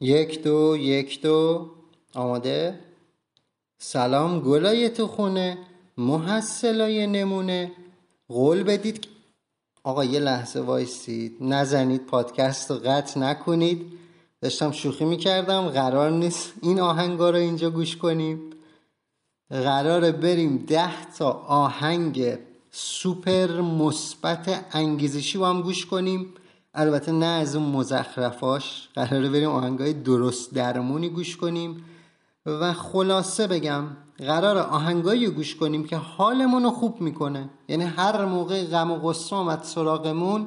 یک دو یک دو. آماده؟ سلام گلای تو خونه. محصلای نمونه. قول بدید آقا یه لحظه وایسید نزنید پادکست رو قطع نکنید. داشتم شوخی می‌کردم. قرار نیست این آهنگا رو اینجا گوش کنیم. قراره بریم ده تا آهنگ سوپر مثبت انگیزشی با هم گوش کنیم. البته نه از اون مزخرفاش. قراره بریم آهنگای درست درمونی گوش کنیم. و خلاصه بگم قرار آهنگایی گوش کنیم که حالمون رو خوب می‌کنه. یعنی هر موقع غم و غصه آمد سراغمون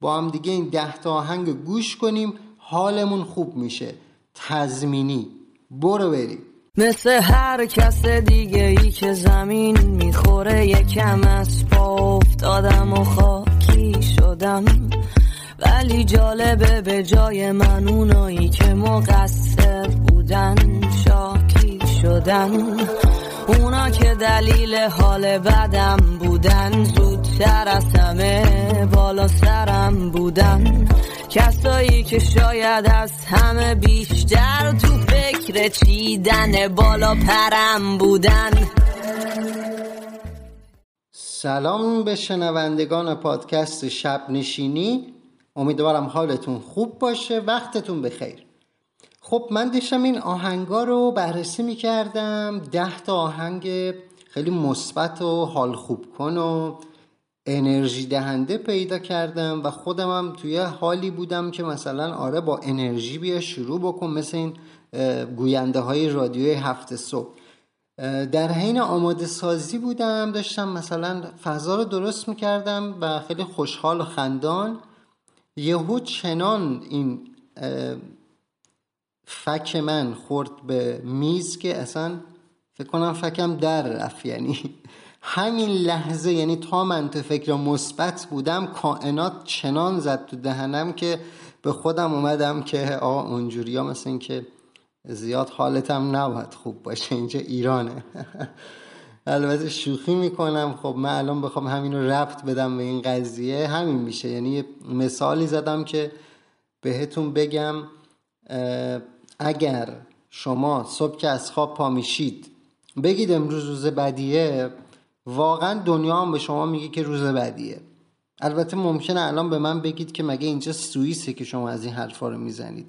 با هم دیگه این ده تا آهنگ گوش کنیم حالمون خوب میشه. تزمینی برو بریم. مثل هر کس دیگه ای که زمین می‌خوره یکم از پا افتادم و خاکی شدم. ولی جالبه به جای من اونایی که مقصر بودن شاکی شدن. اونا که دلیل حال بدم بودن زودتر از همه بالا سرم بودن. کسایی که شاید از همه بیشتر تو فکر چیدن بالا پرم بودن. سلام به شنوندگان پادکست شب نشینی امیدوارم حالتون خوب باشه وقتتون بخیر. خب من داشتم این آهنگا رو بررسی می‌کردم. ده تا آهنگ خیلی مثبت و حال خوب کن و انرژی دهنده پیدا کردم و خودم هم توی حالی بودم که مثلا آره با انرژی بیا شروع بکن مثل این گوینده های رادیوی هفته صبح. در حین آماده سازی بودم داشتم مثلا فضا رو درست می‌کردم و خیلی خوشحال و خندان یهو چنان این فک من خورد به میز که اصلا فکر کنم فکم در رفت. یعنی همین لحظه یعنی تا من تو فکر مثبت بودم کائنات چنان زد تو دهنم که به خودم اومدم که آقا اونجوری ها مثل این که زیاد حالتم نباید خوب باشه اینجا ایرانه. البته شوخی می‌کنم. خب من الان بخوام همین رو ربط بدم به این قضیه. همین میشه. یعنی مثالی زدم که بهتون بگم اگر شما صبح که از خواب پا میشید بگید امروز روز بدیه واقعا دنیا هم به شما میگه که روز بدیه. البته ممکنه الان به من بگید که مگه اینجا سوئیسه که شما از این حرفا رو می‌زنید.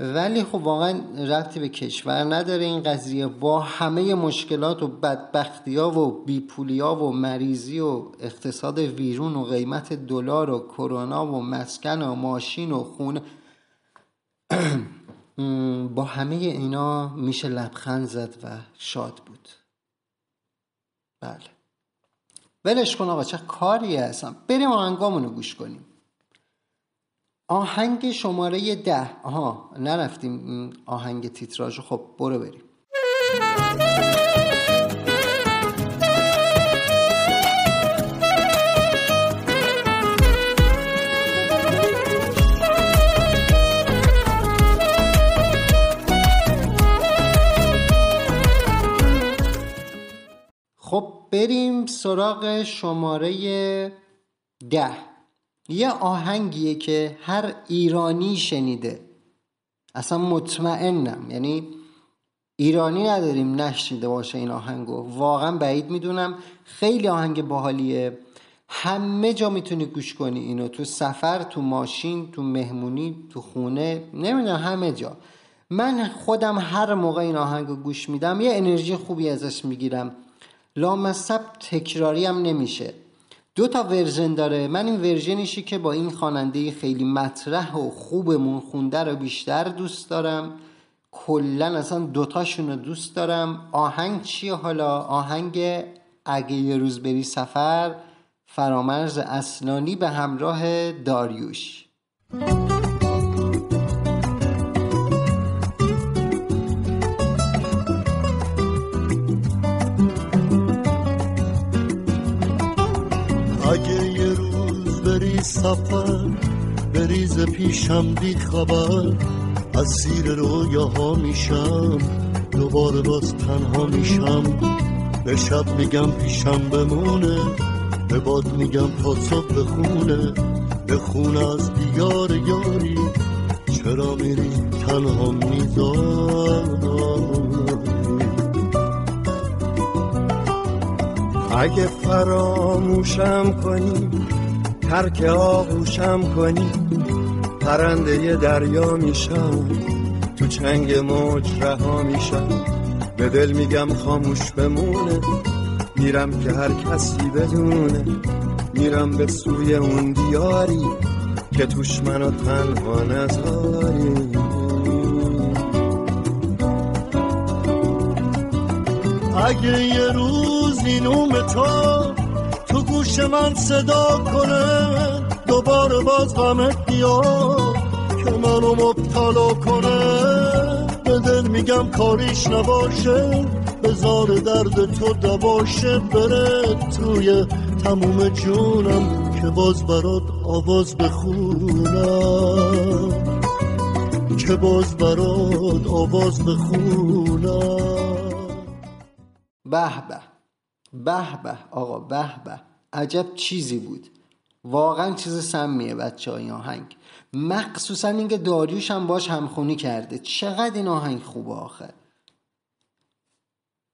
ولی خب واقعا ربطی به کشور نداره این قضیه. با همه مشکلات و بدبختی ها و بیپولی ها و مریضی و اقتصاد ویرون و قیمت دلار و کرونا و مسکن و ماشین و خونه با همه اینا میشه لبخند زد و شاد بود. بله. ولش کن آقا چه کاری هستم؟ بریم آهنگامونو گوش کنیم. آهنگ شماره ده. آها نرفتیم آهنگ تیتراژ خب برو بریم. خب بریم سراغ شماره ده. یه آهنگیه که هر ایرانی شنیده. اصلا مطمئنم. یعنی ایرانی نداریم نشنیده باشه این آهنگو. واقعا بعید می‌دونم. خیلی آهنگ باحالیه. همه جا می‌تونی گوش کنی اینو. تو سفر تو ماشین تو مهمونی تو خونه نمی‌دونم همه جا. من خودم هر موقع این آهنگو گوش میدم یه انرژی خوبی ازش می‌گیرم. لامصب تکراری هم نمیشه. دو تا version داره. من این version یشی که با این خواننده خیلی مطرح و خوبمون خونده رو بیشتر دوست دارم. کلا اصلا دوتاشون رو دوست دارم. آهنگ چیه حالا؟ آهنگ اگه یه روز بری سفر فرامرز اصلانی به همراه داریوش. سفر بریز پیشم بی خبر. از زیر رویاها میشم دوباره باز تنها میشم. به شب میگم پیشم بمونه به باد میگم پاسا بخونه بخونه از دیار یاری چرا میری تنها تنها می‌ذاری اگه فراموشم کنی ترک آغوشم کنی پرنده دریا میشم. تو چنگ موج رها میشم. به دل میگم خاموش بمونه. میرم که هر کسی بدونه. میرم به سوی اون دیاری که توش منو تنها نذاری اگه یه روزی نوم تو تو گوش من صدا کنه دوباره باز غمت بیاد که منو مبتلا کنه. به دل میگم کاریش نباشه بزار درد تو دواشه بره توی تموم جونم که باز برات آواز بخونم. که باز برات آواز بخونم. به به. به به. آقا به به. عجب چیزی بود. واقعا چیز سمیه بچه های آهنگ. مخصوصا اینکه داریوش هم باش همخونی کرده. چقدر این آهنگ خوبه آخه.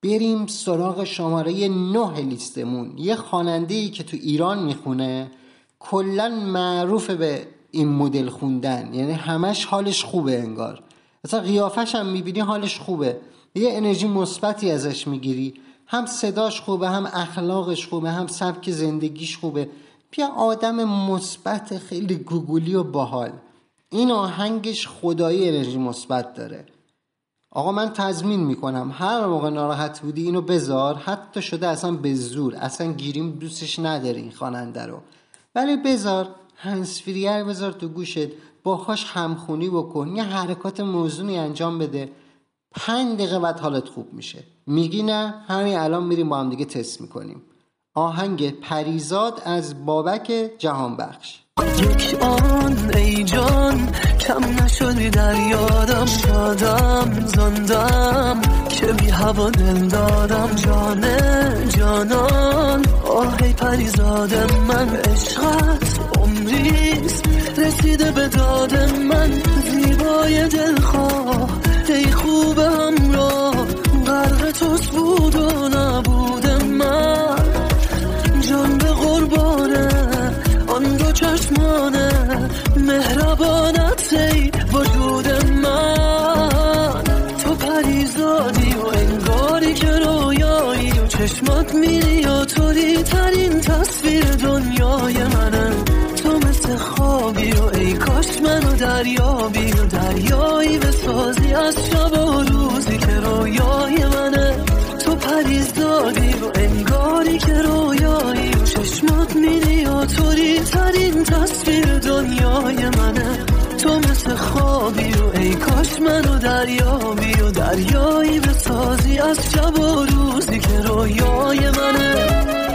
بریم سراغ شماره نه لیستمون. یه خواننده ای که تو ایران می‌خونه. کلا معروف به این مدل خوندن. یعنی همش حالش خوبه انگار. اصلا قیافش هم می‌بینی حالش خوبه. یه انرژی مثبتی ازش می‌گیری. هم صداش خوبه هم اخلاقش خوبه هم سبک زندگیش خوبه. بیا آدم مثبت خیلی گوگلی و باحال. این آهنگش خدایی انرژی مثبت داره. آقا من تضمین می‌کنم. هر موقع ناراحت بودی اینو بذار. حتی شده اصلا به زور. اصلا گیریم دوستش نداره این خواننده رو. ولی بذار. هنسفریر بذار تو گوشت. باهاش همخونی بکن. یه حرکات موزونی انجام بده. پنج دقیقه بعد حالت خوب میشه. میگی نه همین الان میریم با هم دیگه تست می‌کنیم. آهنگ پریزاد از بابک جهان بخش یک آن ای جان کم نشدی در یادم. شادم زندم که بی هوا دل دادم. جانه جانان آهی پریزاد من عشقت عمریست. رسیده به داد من زیبای دلخواه. ای خوب همراه غرق توست بود و نبود من. جان به قربانه آن دو چشمانه مهربانت ای وجود من. تو پریزادی و انگاری که رویایی و چشمات میری و ترین تصویر دنیای منه. خوابی و ای کاش منو دریابی و دریایی بسازی از شب و روزی که رویای منه. تو پریز دادی و انگاری که رویایی و چشمات میری و ترین تصویر دنیای منه. تو مثل خوابی و ای کاش منو دریابی و دریایی بسازی از شب و روزی که رویای منه.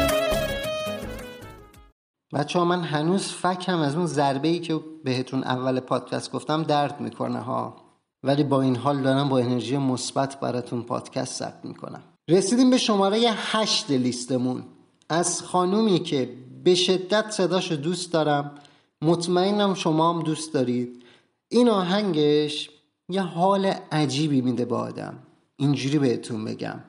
بچه ها من هنوز فکم از اون ضربه ای که بهتون اول پادکست گفتم درد می‌کنه ها. ولی با این حال دارم با انرژی مثبت براتون پادکست ثبت می‌کنم. رسیدیم به شماره هشت لیستمون. از خانومی که به شدت صداش دوست دارم. مطمئنم شما هم دوست دارید. این آهنگش یه حال عجیبی میده به آدم. اینجوری بهتون بگم.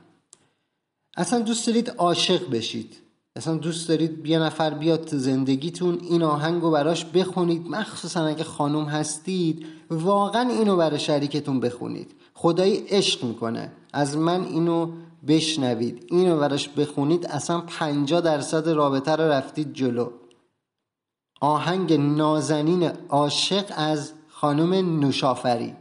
اصلا دوست دارید عاشق بشید. اصلا دوست دارید یه نفر بیاد تو زندگیتون این آهنگ رو براش بخونید مخصوصا اگه خانوم هستید واقعا اینو برای شریکتون بخونید. خدایی عشق می‌کنه. از من اینو بشنوید. اینو براش بخونید اصلا پنجا درصد رابطه رو رفتید جلو. آهنگ نازنین عاشق از خانم نوشافری.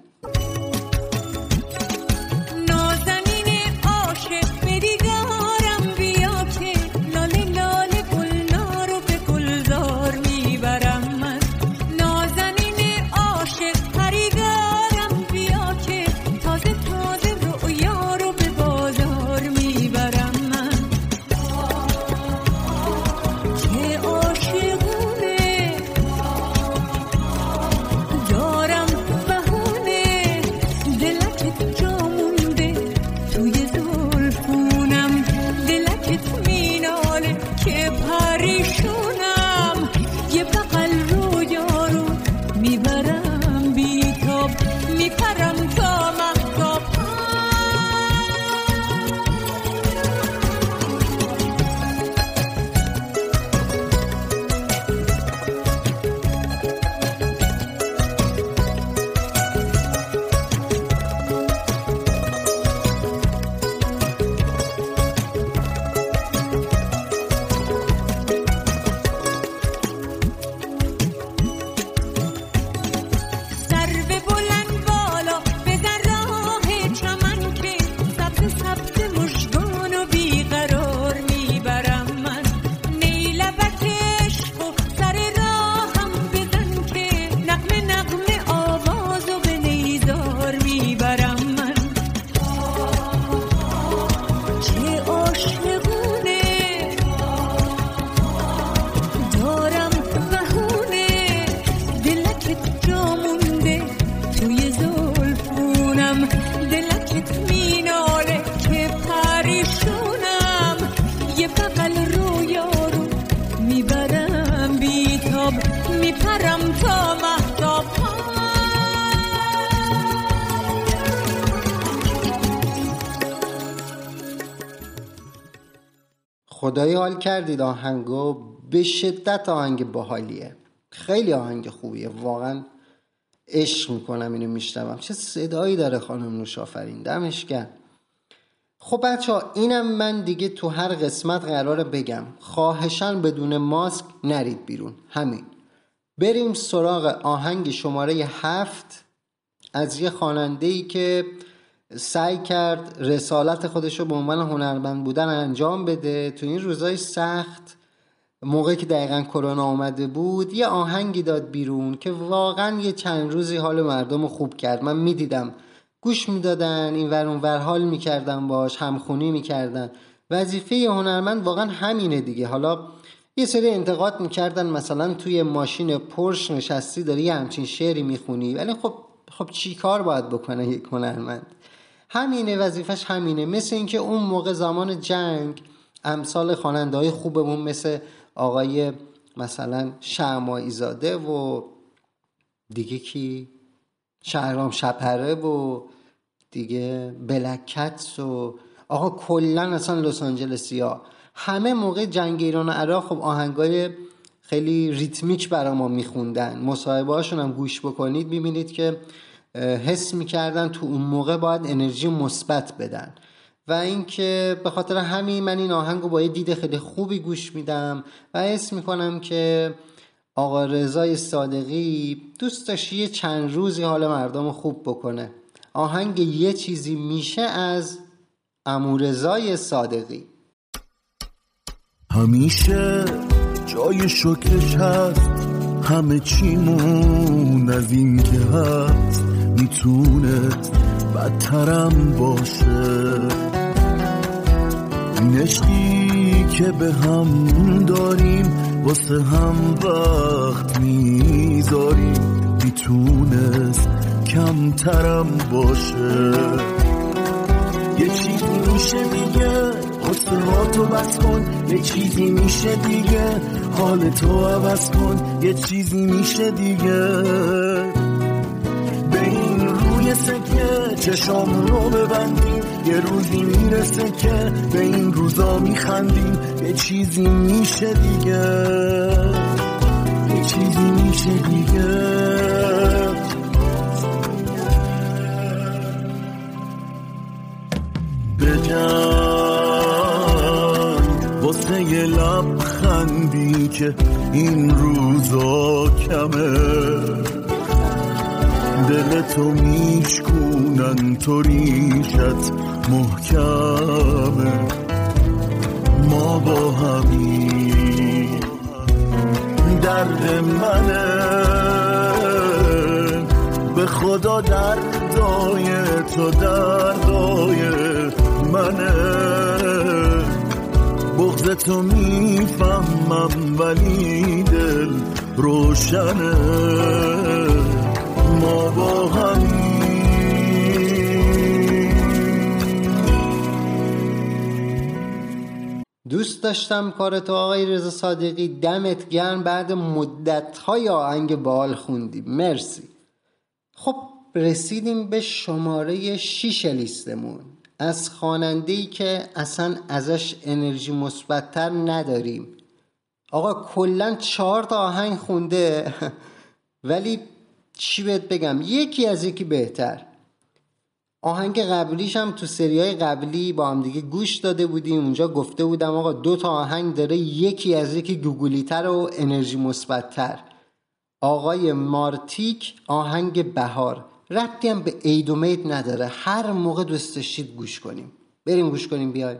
خدای حال کردید آهنگو به شدت آهنگ باحالیه. خیلی آهنگ خوبیه. واقعا عشق می‌کنم اینو میشنوم. چه صدایی داره خانم نوش آفرین. دمش خب بچه ها اینم من دیگه تو هر قسمت قراره بگم. خواهشان بدون ماسک نرید بیرون. همین. بریم سراغ آهنگ شماره هفت. از یه خاننده ای که سعی کرد رسالت خودش رو به عنوان هنرمند بودن انجام بده. تو این روزای سخت موقعی که دقیقا کرونا آمده بود یه آهنگی داد بیرون که واقعا یه چند روزی حال مردم رو خوب کرد. من می‌دیدم. گوش می‌دادن این ور ور حال می‌کردن باش همخونی می‌کردن. وظیفه هنرمند واقعا همینه دیگه. حالا یه سری انتقاد می‌کردن مثلا توی ماشین پرش نشستی داری یه همچین شعری می‌خونی. ولی خب خب چی کار باید بکنه یک هنرمند؟ همینه وظیفش همینه. مثل اینکه اون موقع زمان جنگ امثال خواننده های خوبمون مثل آقای مثلا شعمایی زاده و دیگه کی؟ شهرام شپره و دیگه بلکتس و آقا کلا اصلا لس آنجلسی ها همه موقع جنگ ایران و عراق خب آهنگای خیلی ریتمیک برا ما میخوندن. مصاحبه هاشون هم گوش بکنید ببینید که حس می‌کردن تو اون موقع باید انرژی مثبت بدن. و اینکه به خاطر همین من این آهنگ رو با یه دید خیلی خوبی گوش میدم و حس می‌کنم که آقا رضای صادقی دوست داشت یه چند روزی حال مردم خوب بکنه. آهنگ یه چیزی میشه از امورزای صادقی. همیشه جای شکرش هست. همه چیمون از این که هست. می‌تونه بدترم باشه. این که به هم داریم واسه هم وقت می‌ذاریم. می‌تونست کمترم باشه. یه چیزی میشه دیگه حسن تو بس کن. یه چیزی میشه دیگه حال تو عوض کن. یه چیزی میشه دیگه. روی سکه چشامون رو ببندیم. یه روزی می‌رسه که به این روزا میخندیم. یه چیزی میشه دیگه. یه چیزی میشه دیگه. بجن واسه یه لبخندی که این روزا کمه. دل تو میشکونن تو ریشت محکمه ما با همی درد منه. به خدا دردای تو دردای منه. بغض تو می‌فهمم ولی دل روشنه. ما با دوست داشتم کار تو آقای رضا صادقی دمت گرم. بعد مدت های آهنگ بال خوندی مرسی. خب رسیدیم به شماره شیش لیستمون. از خواننده که اصلا ازش انرژی مثبتتر نداریم. آقا کلا چهار تا آهنگ خونده. ولی چی بهت بگم؟ یکی از یکی بهتر. آهنگ قبلیش هم تو سریای قبلی با هم دیگه گوش داده بودیم. اونجا گفته بودم آقا دو تا آهنگ داره یکی از یکی گوگلیتر و انرژی مثبتتر. آقای مارتیک آهنگ بهار. ربطی هم به ایدومیت نداره. هر موقع دوست داشتید گوش کنیم. بریم گوش کنیم بیایم.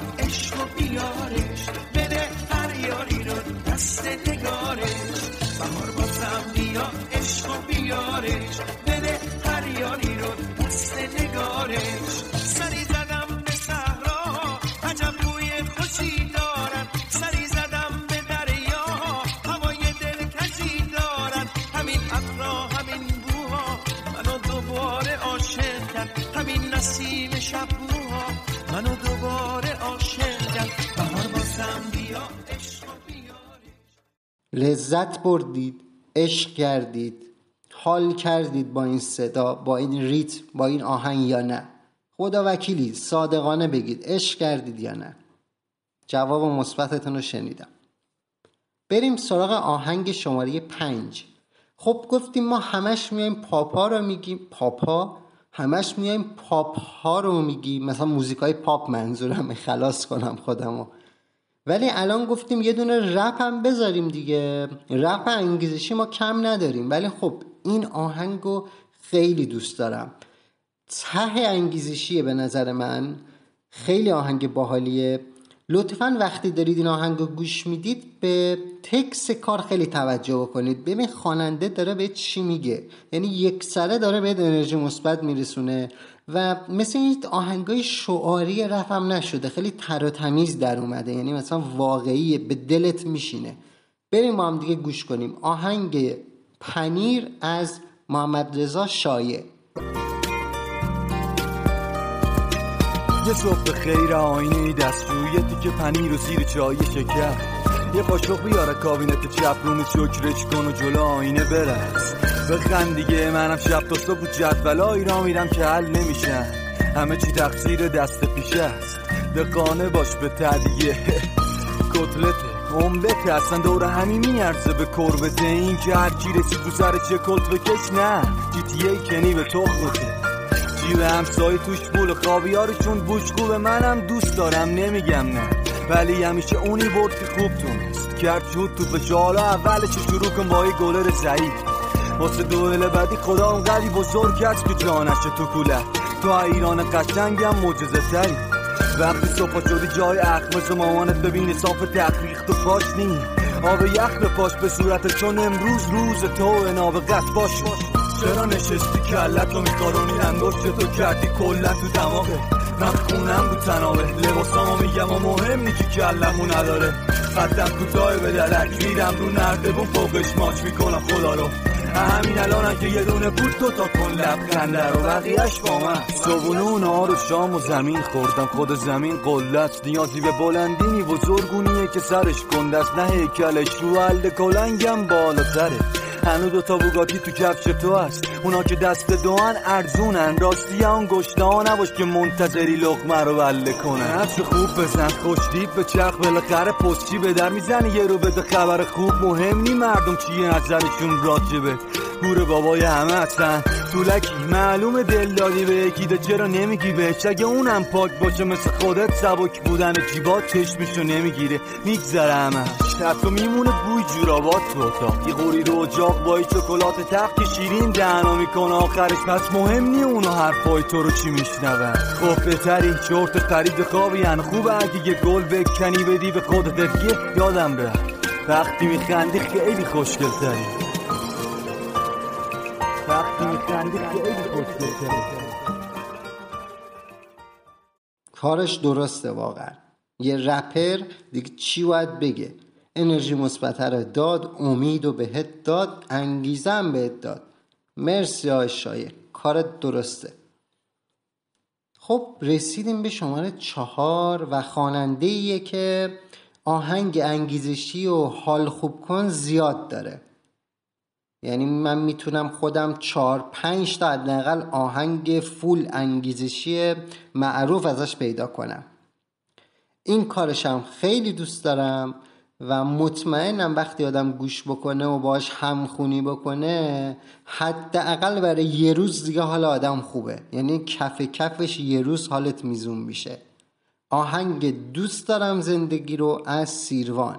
بازم لذت بردید عشق کردید حال کردید با این صدا با این ریتم با این آهنگ یا نه؟ خدا وکیلی صادقانه بگید عشق کردید یا نه؟ جواب مثبتتون رو شنیدم. بریم سراغ آهنگ شماره پنج. خب گفتیم ما همش میایم پاپا رو میگیم پاپا؟ همش میایم پاپ ها رو میگیم. مثلا موزیک های پاپ منظورم خلاص کنم خودمو. ولی الان گفتیم یه دونه رپ هم بذاریم دیگه. رپ انگیزشی ما کم نداریم. ولی خب این آهنگ رو خیلی دوست دارم. ته انگیزشیه به نظر من. خیلی آهنگ باحالیه. لطفا وقتی دارید این آهنگ رو گوش می‌دید به تکس کار خیلی توجه بکنید. ببین خواننده داره به چی میگه. یعنی یک سره داره به انرژی مثبت میرسونه. و مثل این آهنگای شعاری رپ هم نشده خیلی تر و تمیز در اومده. یعنی مثلا واقعی به دلت میشینه. بریم با هم دیگه گوش کنیم. آهنگ پنیر از محمد رضا شایع. یه صبح خیر آینه دستشوی تیکه پنیر و زیر چای شکر. یه قاشق بیاره کابینت چپ روم شکرش کن و جلو آینه برس. بخند دیگه منم شب تا صبح جدولایی را میرم که حل نمیشن همه چی تقصیر دست پیش است. دقانه باش به تدیه. کتلته املت اصلا دور همین میارزه به کربته این که هر کی رسید رو سر چه کلت بکش نه. جی تی ای کنی به تخمته جیب همسایه توش پول خاویاری چون بوش خوبه. منم دوست دارم نمیگم نه. ولی همیشه اونی برد که خوب تونست. کرد شد تو به حالا اولش شروع کن با یه گلر ضعیف. واسه دوهل بعدی خدا اونقدی بزرگ است که جانش تو کوله. تو ایران قشنگم معجزه تری. وقتی صبح شدی جای اخمش مامانت ببینی صاف تخریخت و پاش نی. آب یخ به پاش به صورت چون امروز روز تو ناب قصد باش. چرا نشستی کلت رو میکارونی انگشت تو کردی کلت تو دماغه. من خونم رو تنابه لباسامو میگم و مهم نی که کلمو نداره. خطم کوتاه به دلک میرم رو نردبون فوقش ماچ می‌کنم خدا رو. همین الان که یه دونه بود تو تا کن لبخنده رو بقیهش با من. صبونه و نهار و شام و زمین خوردم. خود زمین قلت. نیازی به بلندی نی بزرگونیه که سرش کندست نه هیکلش. رو حل کلنگم بالاتره هنو دو تا بوگاتی تو کفش تو هست. اونا که دست دوان ارزونن. راستی اون گشته ها نباش که منتظری لغمه رو بله کنن. حرف خوب بزن خوش دید به چرخ بالاخره پستی به در می‌زنی. یه رو بده خبر خوب مهم نی مردم چیه نظرشون راجبه. گور بابای همه هستن. طولکی معلوم دل دادی به یکی ده چرا نمیگی بهش اگه اونم پاک باشه مثل خودت سبک بودن جیبات چشمشو نمی‌گیره. میگذره همش حتی میمونه بوی جورابات تو اتاق. یه قوری رو اجاق با چکلات تخت که شیرین دهنو می‌کنه. آخرش پس مهم نی اونو حرفای تو رو چی میشنون. خب بهتری چرت خرید خوابی هن. خوبه اگه یه گل بکنی بدی به خودت. یادم به وقتی میخندی خیلی خوشگل تری کارش درسته واقعا. یه رپر دیگه چی باید بگه؟ انرژی مثبت رو داد امید و بهت داد انگیزه هم بهت داد. مرسی آقای شایر کارت درسته. خب رسیدیم به شماره چهار و خواننده ایه که آهنگ انگیزشی و حال خوب کن زیاد داره. یعنی من می‌تونم خودم چهار پنج تا حداقل آهنگ فول انگیزشی معروف ازش پیدا کنم. این کارشم خیلی دوست دارم و مطمئنم وقتی آدم گوش بکنه و باش همخونی بکنه حداقل برای یه روز دیگه حال آدم خوبه. یعنی کف کفش یه روز حالت میزون میشه. آهنگ دوست دارم زندگی رو از سیروان.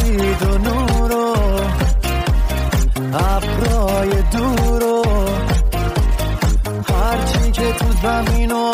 خورشید و نور و ابرای دور و هرچی که تو زمین و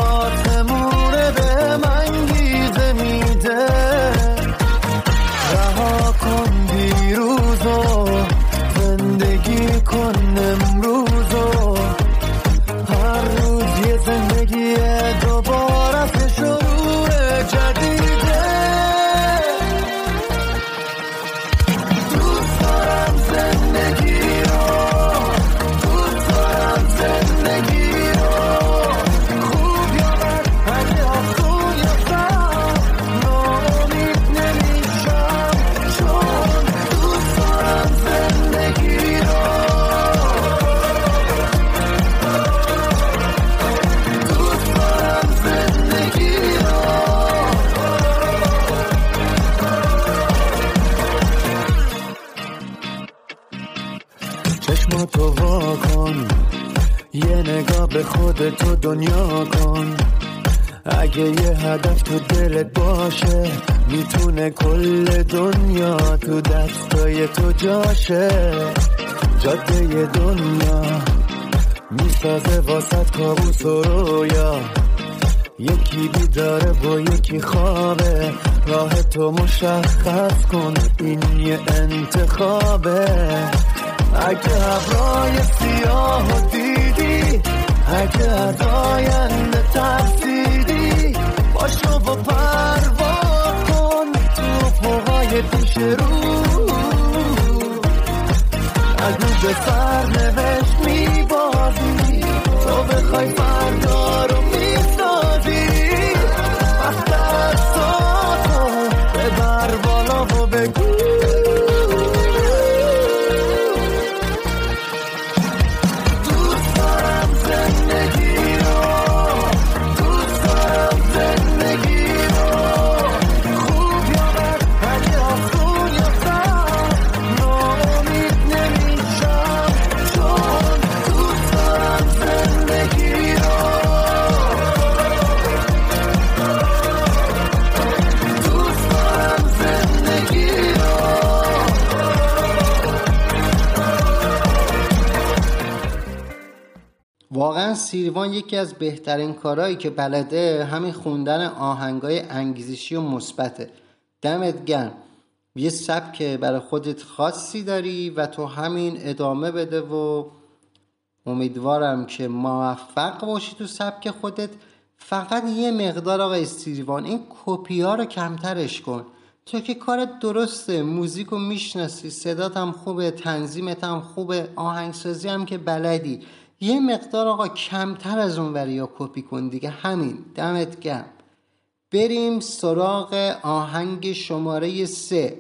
یکی خوابه راه تو مشخص کن این یه انتخابه. اگه ابرای سیاه و دیدی اگه از آینده ترسیدی باشو و پروا کن تو فوقای پیش رو. اگه به سرنوشت میبازی تو بخوای فردا سیروان یکی از بهترین کارهایی که بلده همین خوندن آهنگای انگیزشی و مثبته. دمت گرم. یه سبک برای خودت خاصی داری و تو همین ادامه بده و امیدوارم که موفق باشی تو سبک خودت. فقط یه مقدار آقای سیروان این کپی ها رو کمترش کن. تو که کارت درسته موزیک رو می‌شناسی صدات هم خوبه تنظیمت هم خوبه آهنگسازی هم که بلدی. یه مقدار آقا کمتر از اون وریا کپی کن دیگه. همین دمت گرم. بریم سراغ آهنگ شماره سه.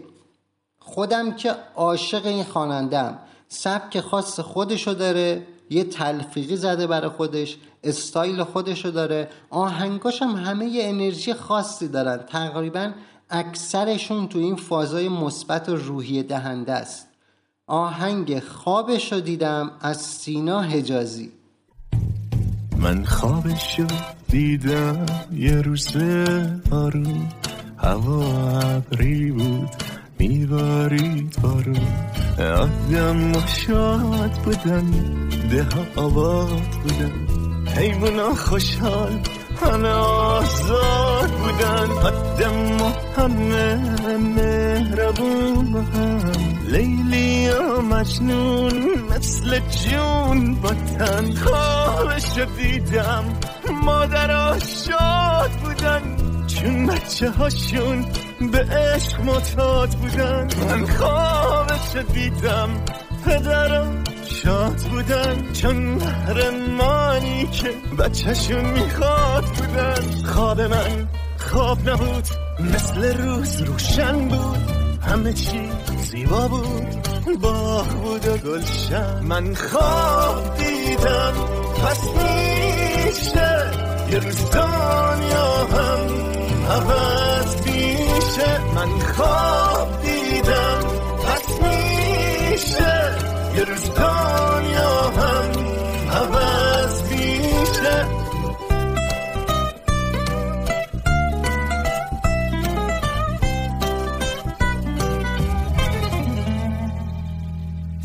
خودم که عاشق این خوانندم سبک خاص خودشو داره یه تلفیقی زده برای خودش استایل خودشو داره. آهنگاش هم همه یه انرژی خاصی دارن. تقریبا اکثرشون تو این فازای مثبت و روحیه دهنده است. آهنگ خوابشو دیدم از سینا حجازی. من خوابشو دیدم یه روز آروم هوا ابری بود میبارید بارون آدم شاد بودن ده آباد بودن حیونا خوشحال همه آزاد بودن. آدم و همه مهربون هم. لیلی و مجنون مثل جون با تن. خوابشو دیدم. مادر شاد بودن. چون بچه هاشون به عشق معتاد بودن. من خوابشو دیدم. پدرم شاد بودن چون قهرمانی که بچهشون می‌خواد بودن. خواب من خواب نبود مثل روز روشن بود. همه چی زیبا بود باغ بود و گلشن. من خواب دیدم پس میشه یه روز دنیا هم عوض میشه. من خواب دیدم یه روز دنیا هم عوض میشه.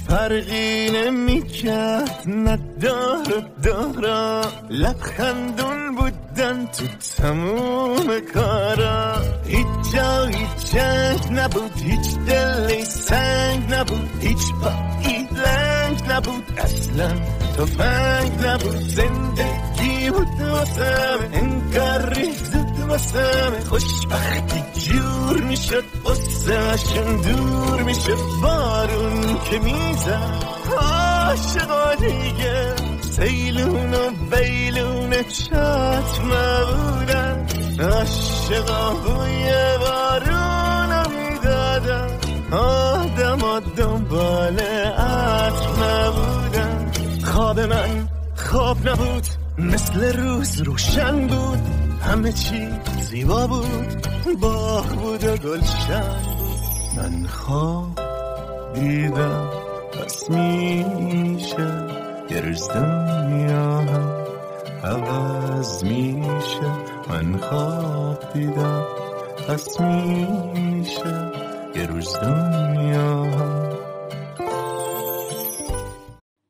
فرقی نمی‌کرد نداره دارا. لبخندون بودن تو تموم کارا. هیچ جا هیچ نبود هیچ دلی سنگ نبود. هیچ پایی لنگ نبود اصلا تفنگ نبود. زندگی بود واسم انگار ریخت واسم خوشبختی جور می‌شد واسهشون دور میشه بارون که میزن عاشقا دیگه. سیلون و بیلون چشم بودن. عاشقا بوی بارون رو آدم دنبال عطر نبودن. خواب من خواب نبود. مثل روز روشن بود. همه چی زیبا بود. باغ بود و گلشن من خواب دیدم. پس میشه. یه روز دنیا عوض میشه. من خواب دیدم. پس میشه. یه روز دنیا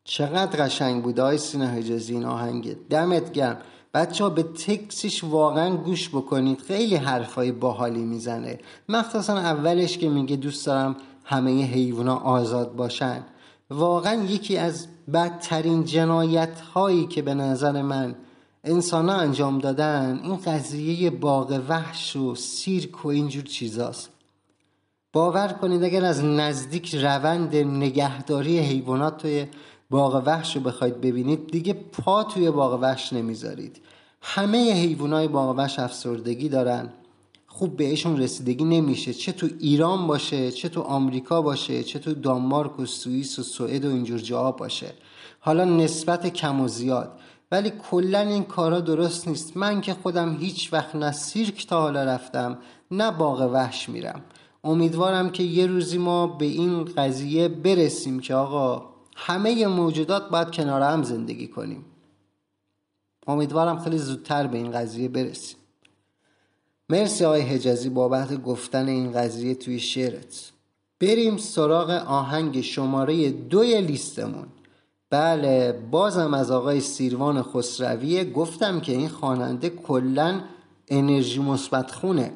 چقدر قشنگ بود آی سینا حجازی این آهنگه دمت گرم. بچه ها به تکسش واقعا گوش بکنید. خیلی حرفای باحالی می‌زنه. مخصوصا اولش که میگه دوست دارم همه حیوونا آزاد باشن. واقعا یکی از بدترین جنایت هایی که به نظر من انسان انجام دادن این قضیه باغ وحش و سیرک و اینجور چیزاست. باور کنید اگر از نزدیک روند نگهداری حیوانات توی باغ وحش رو بخواید ببینید دیگه پا توی باغ وحش نمی‌ذارید. همه حیوانای باغ وحش افسردگی دارن. خوب بهشون رسیدگی نمیشه. چه تو ایران باشه چه تو آمریکا باشه چه تو دانمارک و سوئیس و سوئد و اینجور جاها باشه. حالا نسبت کم و زیاد. ولی کلا این کارا درست نیست. من که خودم هیچ وقت نه سیرک تا حالا رفتم نه باغ وحش میرم. امیدوارم که یه روزی ما به این قضیه برسیم که آقا همه موجودات باید کنار هم زندگی کنیم. امیدوارم خیلی زودتر به این قضیه برسیم. مرسی آقای حجازی بابت گفتن این قضیه توی شعرت. بریم سراغ آهنگ شماره دوی لیستمون. بله بازم از آقای سیروان خسرویه گفتم که این خواننده کلا انرژی مثبت خونه.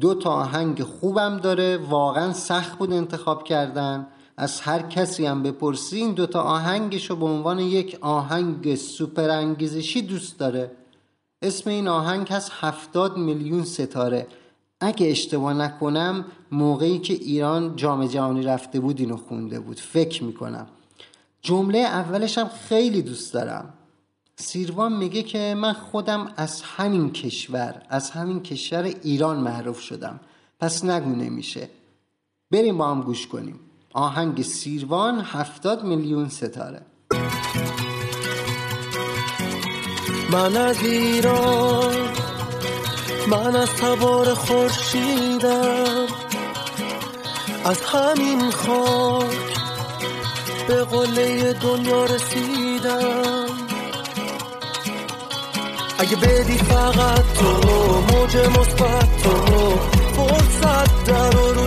دو تا آهنگ خوبم داره واقعا سخت بود انتخاب کردن. از هر کسی هم بپرسی این دوتا آهنگش رو به عنوان یک آهنگ سوپر انگیزشی دوست داره. اسم این آهنگ هست هفتاد میلیون ستاره. اگه اشتباه نکنم موقعی که ایران جام جهانی رفته بود اینو خونده بود. فکر می‌کنم. جمله اولش هم خیلی دوست دارم. سیروان میگه که من خودم از همین کشور از همین کشور ایران معروف شدم. پس نگو نمیشه. بریم با هم گوش کنیم. آهنگ سیروان هفتاد میلیون ستاره. من از ایران من از تبار خورشیدم. از همین خاک به قله دنیا رسیدم. اگه بدی فقط تو موج مثبت تو فرصت در و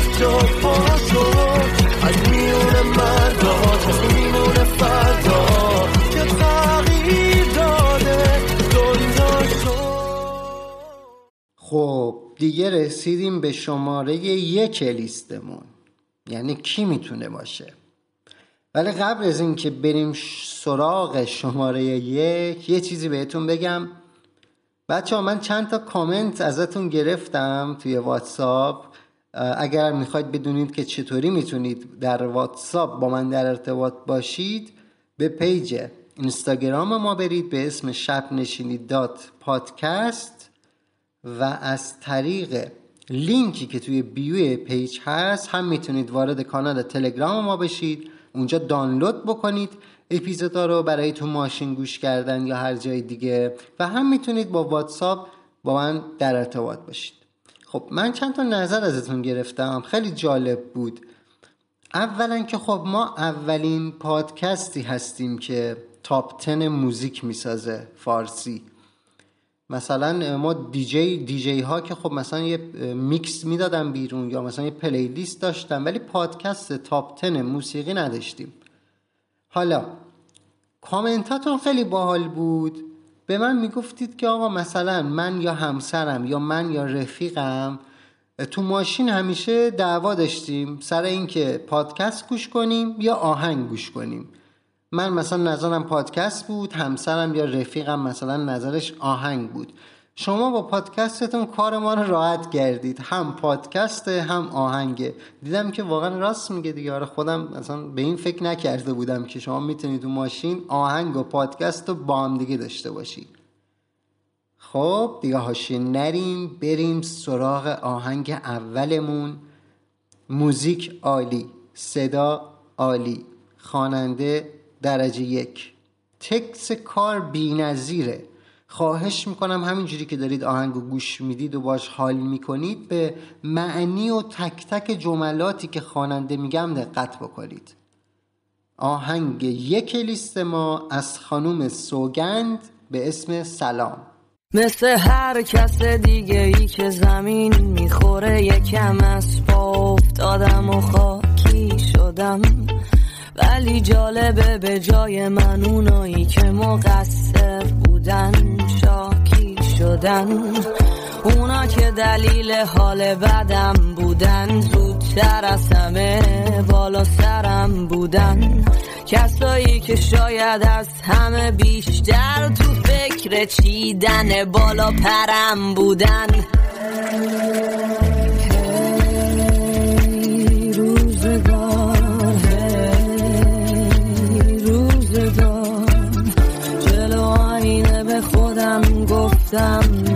که شد خب دیگه رسیدیم به شماره یک لیستمون. یعنی کی می‌تونه باشه؟ ولی قبل از اینکه بریم سراغ شماره یک یه چیزی بهتون بگم. بچه ها من چند تا کامنت ازتون گرفتم توی واتساپ. اگر می‌خواید بدونید که چطوری می‌تونید در واتساپ با من در ارتباط باشید به page اینستاگرام ما برید به اسم شب نشینی dot podcast و از طریق لینکی که توی bio ی page هست هم می‌تونید وارد کانال تلگرام ما بشید. اونجا دانلود بکنید اپیزودا رو برای تو ماشین گوش کردن یا هر جای دیگه و هم می‌تونید با واتساپ با من در ارتباط باشید. خب من چند تا نظر ازتون گرفتم. خیلی جالب بود. اولا که خب ما اولین پادکستی هستیم که top 10 music می‌سازه فارسی. مثلا ما DJ DJ ها که خب مثلا یه میکس می‌دادن بیرون یا مثلا یه playlist داشتن ولی پادکست top 10 موسیقی نداشتیم. حالا کامنتاتون خیلی باحال بود. به من می‌گفتید که آقا مثلا من یا همسرم یا من یا رفیقم تو ماشین همیشه دعوا داشتیم سر اینکه پادکست گوش کنیم یا آهنگ گوش کنیم. من مثلا نظرم پادکست بود همسرم یا رفیقم مثلا نظرش آهنگ بود. شما با پادکستتون کار ما رو راحت کردید. هم پادکست هم آهنگه دیدم که واقعا راست میگه دیگه. آره خودم مثلا به این فکر نکرده بودم که شما می‌تونید تو ماشین آهنگ و پادکست رو با هم دیگه داشته باشید خب دیگه حاشیه نریم بریم سراغ آهنگ اولمون. موزیک عالی صدا عالی. خواننده درجه یک. تکس کار بی خواهش می‌کنم همینجوری که دارید آهنگ و گوش می‌دید و باش حال می‌کنید به معنی و تک تک جملاتی که خواننده میگم دقت بکنید. آهنگ یک لیست ما از خانوم سوگند به اسم سلام. مثل هر کس دیگه ای که زمین می‌خوره یکم از پا افتادم و خاکی شدم. ولی جالبه به جای من اونایی که مقصر بودن شاکی شدن. اونا که دلیل حال بدم بودن زودتر از همه بالا سرم بودن. کسایی که شاید از همه بیشتر تو فکر چیدن بالا پرم بودن. خودم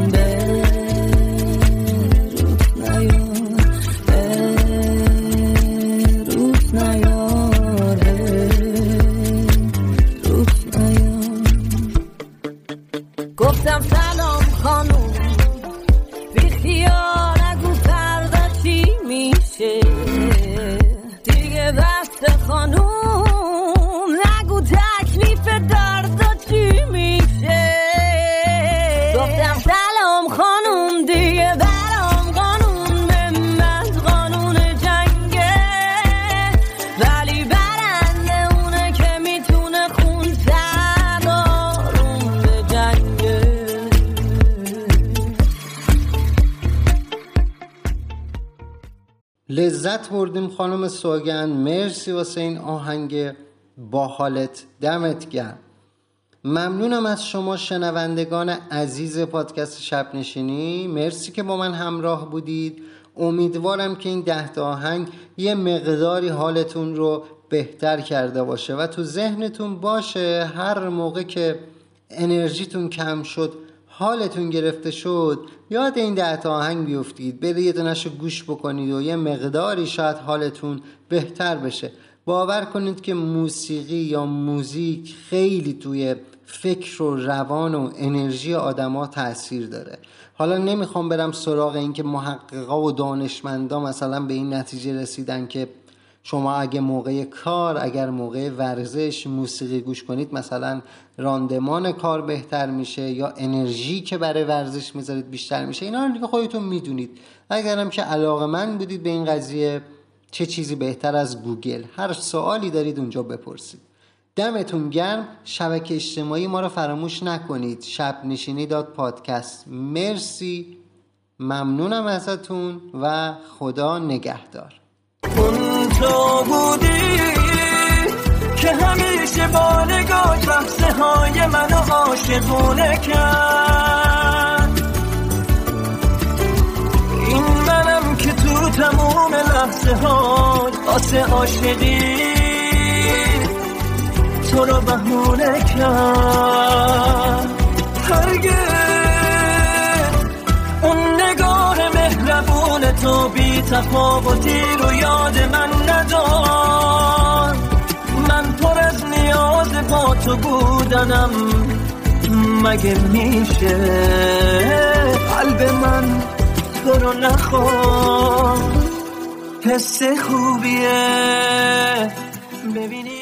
لذت بردیم خانم سوگن مرسی واسه این آهنگ با حالت. دمت گرم. ممنونم از شما شنوندگان عزیز پادکست شب نشینی مرسی که با من همراه بودید. امیدوارم که این ده تا آهنگ یه مقداری حالتون رو بهتر کرده باشه و تو ذهنتون باشه هر موقع که انرژیتون کم شد حالتون گرفته شد. یاد این ده تا آهنگ بیفتید. برید یه دونش گوش بکنید و یه مقداری شاید حالتون بهتر بشه. باور کنید که موسیقی یا موزیک خیلی توی فکر و روان و انرژی آدما تاثیر داره. حالا نمی‌خوام برم سراغ اینکه محققا و دانشمندا مثلا به این نتیجه رسیدن که شما اگه موقع کار اگر موقع ورزش موسیقی گوش کنید مثلا راندمان کار بهتر میشه یا انرژی که برای ورزش می‌ذارید بیشتر میشه اینا رو دیگه خودتون می‌دونید. اگرم که علاقه من بودید به این قضیه چه چیزی بهتر از گوگل؟ هر سوالی دارید اونجا بپرسید. دمتون گرم. شبکه اجتماعی ما رو فراموش نکنید. شب نشینی داد پادکست. مرسی. ممنونم ازتون و خدا نگهدار. اون تو بودی که همیشه با نگاه لحظه های منو عاشقونه کرد. این منم که تو تموم لحظه ها آسه عاشقی تو رو بهونه کرد. هرگز مهربون تو بی تفاوتی رو یاد من ندار. من پر از نیاز با تو بودنم. مگه میشه قلب من تو رو نخواد حس خوبیه. ببینی